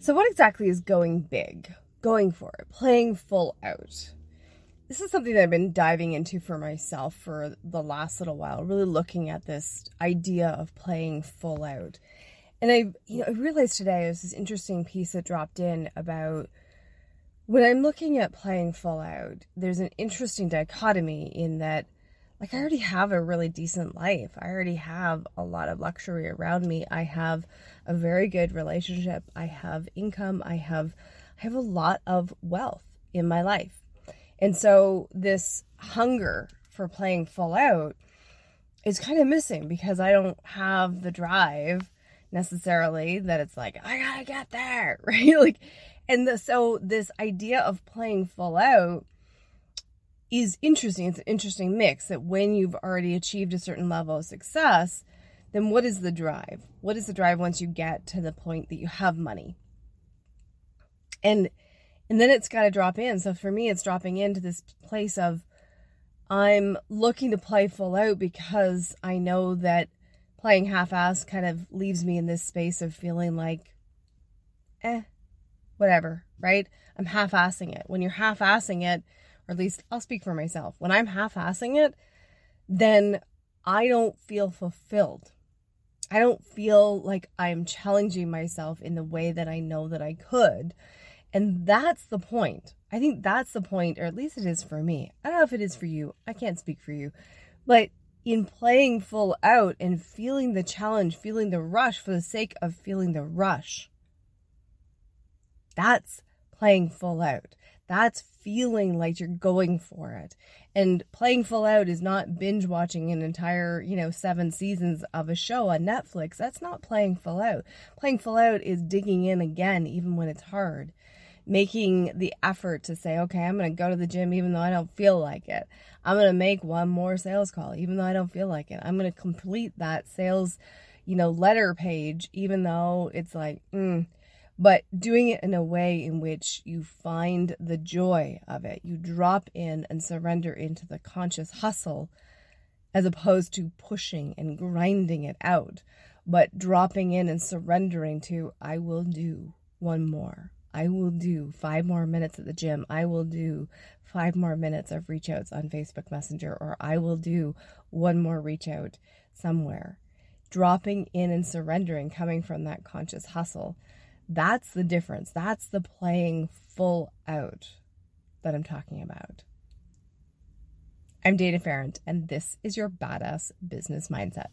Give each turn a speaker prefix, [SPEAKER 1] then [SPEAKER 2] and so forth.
[SPEAKER 1] So, what exactly is going big? Going for it, playing full out. This is something that I've been diving into for myself for the last little while, really looking at this idea of playing full out. And I, you know, I realized today there's this interesting piece that dropped in about when I'm looking at playing full out, there's an interesting dichotomy in that like I already have a really decent life. I already have a lot of luxury around me. I have a very good relationship. I have income. I have I have a lot of wealth in my life. And so this hunger for playing full out is kind of missing because I don't have the drive necessarily that it's like I got to get there, right? Like and the, so this idea of playing full out is interesting. It's an interesting mix that when you've already achieved a certain level of success, then what is the drive? What is the drive once you get to the point that you have money? And and then it's got to drop in. So for me, it's dropping into this place of I'm looking to play full out because I know that playing half ass kind of leaves me in this space of feeling like, eh, whatever, right? I'm half assing it. When you're half assing it, or at least I'll speak for myself. When I'm half assing it, then I don't feel fulfilled. I don't feel like I'm challenging myself in the way that I know that I could. And that's the point. I think that's the point, or at least it is for me. I don't know if it is for you. I can't speak for you. But in playing full out and feeling the challenge, feeling the rush for the sake of feeling the rush, that's playing full out. That's feeling like you're going for it. And playing full out is not binge watching an entire, you know, seven seasons of a show on Netflix. That's not playing full out. Playing full out is digging in again, even when it's hard. Making the effort to say, okay, I'm going to go to the gym even though I don't feel like it. I'm going to make one more sales call even though I don't feel like it. I'm going to complete that sales, you know, letter page even though it's like, mm, but doing it in a way in which you find the joy of it. You drop in and surrender into the conscious hustle as opposed to pushing and grinding it out, but dropping in and surrendering to, I will do one more. I will do five more minutes at the gym. I will do five more minutes of reach outs on Facebook Messenger, or I will do one more reach out somewhere. Dropping in and surrendering, coming from that conscious hustle that's the difference. That's the playing full out that I'm talking about. I'm Dana Ferrand, and this is your badass business mindset.